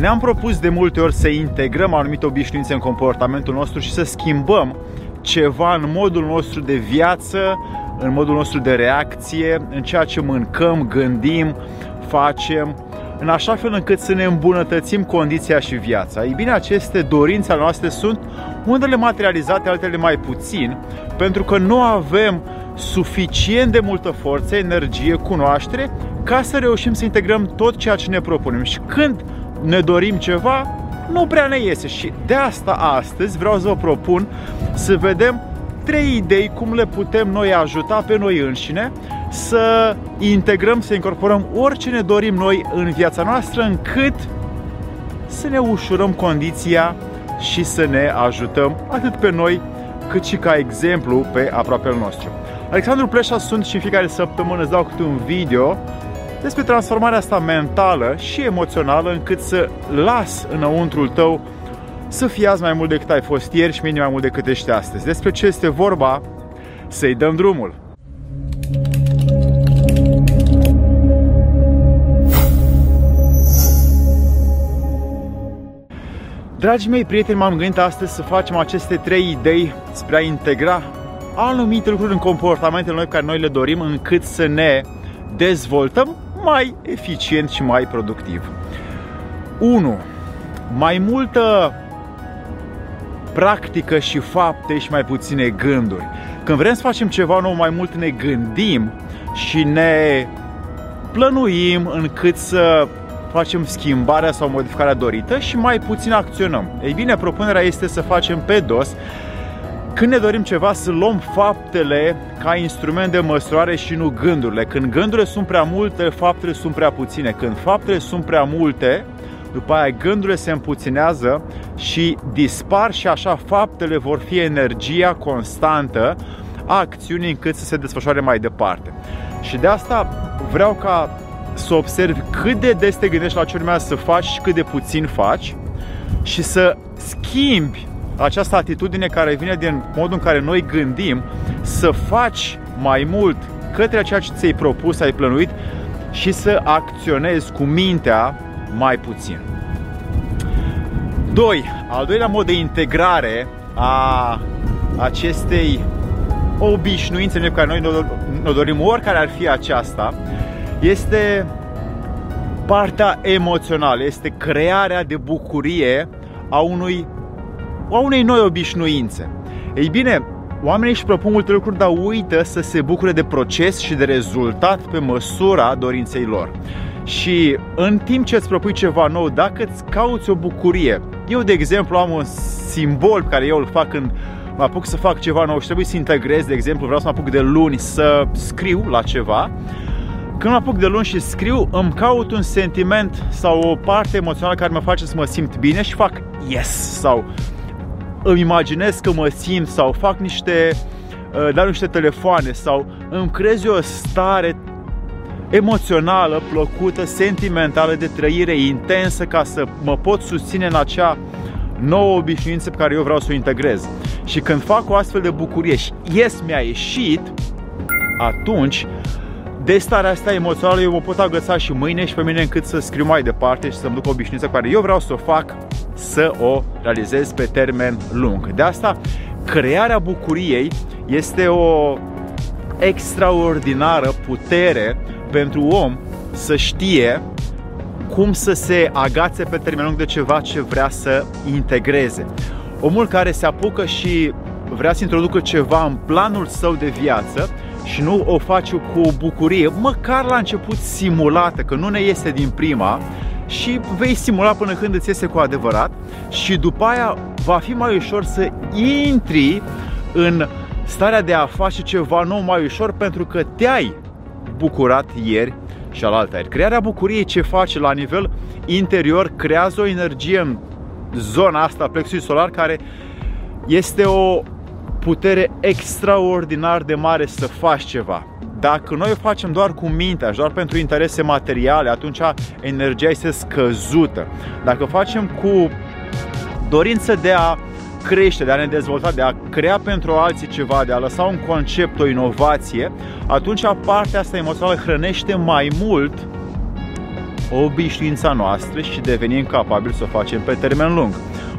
ne-am propus de multe ori să integrăm anumite obișnuințe în comportamentul nostru și să schimbăm ceva în modul nostru de viață, în modul nostru de reacție, în ceea ce mâncăm, gândim, facem, în așa fel încât să ne îmbunătățim condiția și viața. Ei bine, aceste dorințe ale noastre sunt unele materializate, altele mai puțin, pentru că nu avem suficient de multă forță, energie, cunoaștere ca să reușim să integrăm tot ceea ce ne propunem. Și când ne dorim ceva, nu prea ne iese și de asta astăzi vreau să vă propun să vedem trei idei cum le putem noi ajuta pe noi înșine să integrăm, să incorporăm orice ne dorim noi în viața noastră încât să ne ușurăm condiția și să ne ajutăm atât pe noi cât și ca exemplu pe aproapele nostru. Alexandru Pleșa sunt și în fiecare săptămână îți dau câte un video despre transformarea asta mentală și emoțională încât să las înăuntrul tău să fii azi mai mult decât ai fost ieri și minim mai mult decât ești astăzi. Despre ce este vorba, să-i dăm drumul. Dragii mei prieteni, m-am gândit astăzi să facem aceste trei idei spre a integra anumite lucruri în comportamentele noi care noi le dorim încât să ne dezvoltăm mai eficient și mai productiv. 1. Mai multă practică și fapte și mai puține gânduri. Când vrem să facem ceva nou, mai mult ne gândim și ne plănuim încât să facem schimbarea sau modificarea dorită și mai puțin acționăm. Ei bine, propunerea este să facem pe dos când ne dorim ceva să luăm faptele ca instrument de măsurare și nu gândurile. Când gândurile sunt prea multe, faptele sunt prea puține. Când faptele sunt prea multe, după aia gândurile se împuținează și dispar și așa faptele vor fi energia constantă a acțiunii încât să se desfășoare mai departe. Și de asta vreau ca să observi cât de des te gândești la ce urmează să faci și cât de puțin faci și să schimbi această atitudine care vine din modul în care noi gândim să faci mai mult către ceea ce ți-ai propus, ai plănuit și să acționezi cu mintea mai puțin. 2. Al doilea mod de integrare a acestei obișnuințe pe care noi ne dorim, oricare ar fi aceasta, este partea emoțională, este crearea de bucurie a, unui, a unei noi obișnuințe. Ei bine, oamenii își propun multe lucruri, dar uită să se bucure de proces și de rezultat pe măsura dorinței lor. Și în timp ce îți propui ceva nou, dacă îți cauți o bucurie, eu de exemplu am un simbol pe care eu îl fac când mă apuc să fac ceva nou și trebuie să integrez, de exemplu, vreau să mă apuc de luni să scriu la ceva, când mă apuc de luni și scriu, îmi caut un sentiment sau o parte emoțională care mă face să mă simt bine și fac yes sau îmi imaginez că mă simt sau fac niște uh, dau niște telefoane sau îmi creez eu o stare emoțională, plăcută, sentimentală, de trăire intensă ca să mă pot susține în acea nouă obișnuință pe care eu vreau să o integrez. Și când fac o astfel de bucurie și yes mi-a ieșit, atunci de starea asta emoțională eu mă pot agăța și mâine și pe mine încât să scriu mai departe și să-mi duc o obișnuință pe care eu vreau să o fac, să o realizez pe termen lung. De asta, crearea bucuriei este o extraordinară putere pentru om să știe cum să se agațe pe termen lung de ceva ce vrea să integreze. Omul care se apucă și vrea să introducă ceva în planul său de viață și nu o face cu o bucurie, măcar la început simulată, că nu ne iese din prima, și vei simula până când îți iese cu adevărat și după aia va fi mai ușor să intri în starea de a face ceva nou mai ușor pentru că te-ai bucurat ieri și al ieri. Crearea bucuriei ce face la nivel interior creează o energie în zona asta, plexului solar, care este o putere extraordinar de mare să faci ceva. Dacă noi o facem doar cu mintea și doar pentru interese materiale, atunci energia este scăzută. Dacă o facem cu dorință de a crește, de a ne dezvolta, de a crea pentru alții ceva, de a lăsa un concept, o inovație, atunci partea asta emoțională hrănește mai mult obișnuința noastră și devenim capabili să o facem pe termen lung.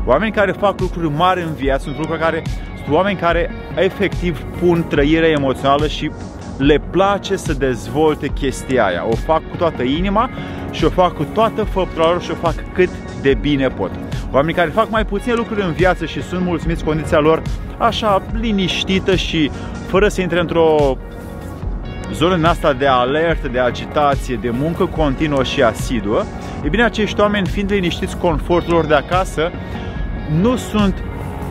Oameni care fac lucruri mari în viață sunt lucruri care sunt oameni care efectiv pun trăire emoțională și le place să dezvolte chestia aia. O fac cu toată inima și o fac cu toată făptura lor și o fac cât de bine pot. Oamenii care fac mai puține lucruri în viață și sunt mulțumiți condiția lor așa liniștită și fără să intre într-o zonă în asta de alertă, de agitație, de muncă continuă și asiduă, e bine, acești oameni, fiind liniștiți confortul lor de acasă, nu sunt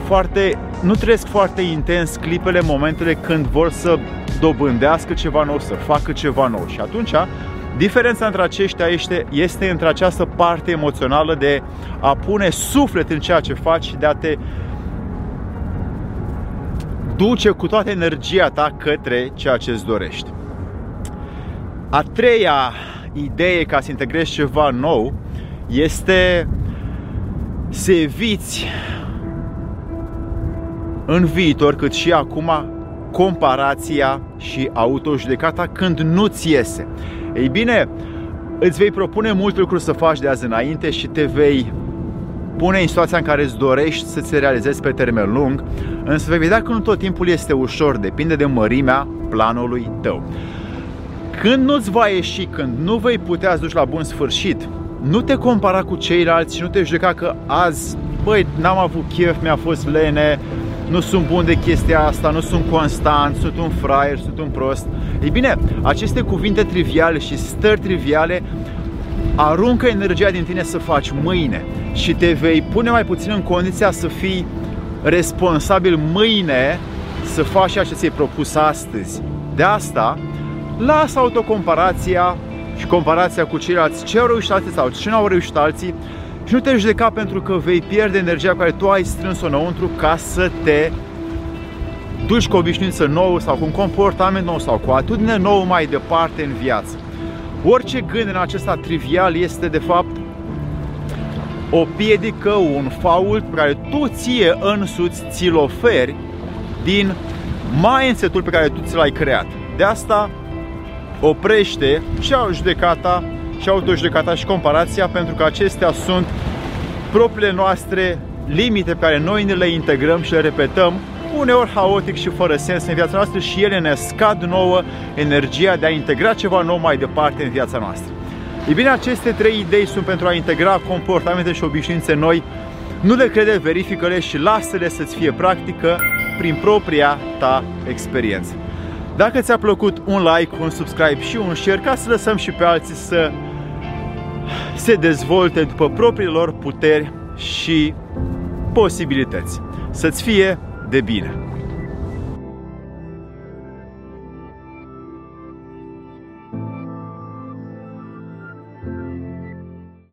foarte, nu trăiesc foarte intens clipele, momentele când vor să dobândească ceva nou, să facă ceva nou. Și atunci, diferența între aceștia este, este între această parte emoțională de a pune suflet în ceea ce faci și de a te duce cu toată energia ta către ceea ce îți dorești. A treia idee ca să integrezi ceva nou este să eviți în viitor, cât și acum, comparația și autojudecata când nu-ți iese. Ei bine, îți vei propune multe lucruri să faci de azi înainte și te vei pune în situația în care îți dorești să ți realizezi pe termen lung, însă vei vedea că nu tot timpul este ușor, depinde de mărimea planului tău. Când nu-ți va ieși, când nu vei putea să duci la bun sfârșit, nu te compara cu ceilalți și nu te judeca că azi, băi, n-am avut chef, mi-a fost lene, nu sunt bun de chestia asta, nu sunt constant, sunt un fraier, sunt un prost. Ei bine, aceste cuvinte triviale și stări triviale aruncă energia din tine să faci mâine și te vei pune mai puțin în condiția să fii responsabil mâine să faci ceea ce ți-ai propus astăzi. De asta, lasă autocomparația și comparația cu ceilalți ce au reușit alții sau ce nu au reușit alții și nu te judeca pentru că vei pierde energia pe care tu ai strâns-o înăuntru ca să te duci cu o obișnuință nouă sau cu un comportament nou sau cu o atitudine nouă mai departe în viață. Orice gând în acesta trivial este de fapt o piedică, un fault pe care tu ție însuți ți-l oferi din mindset-ul pe care tu ți l-ai creat. De asta oprește și judecata și autojudecata și comparația pentru că acestea sunt propriile noastre limite pe care noi ne le integrăm și le repetăm uneori haotic și fără sens în viața noastră și ele ne scad nouă energia de a integra ceva nou mai departe în viața noastră. Ei bine, aceste trei idei sunt pentru a integra comportamente și obișnuințe noi. Nu le crede, verifică-le și lasă-le să-ți fie practică prin propria ta experiență. Dacă ți-a plăcut, un like, un subscribe și un share ca să lăsăm și pe alții să se dezvolte după propriile lor puteri și posibilități. Să-ți fie de bine!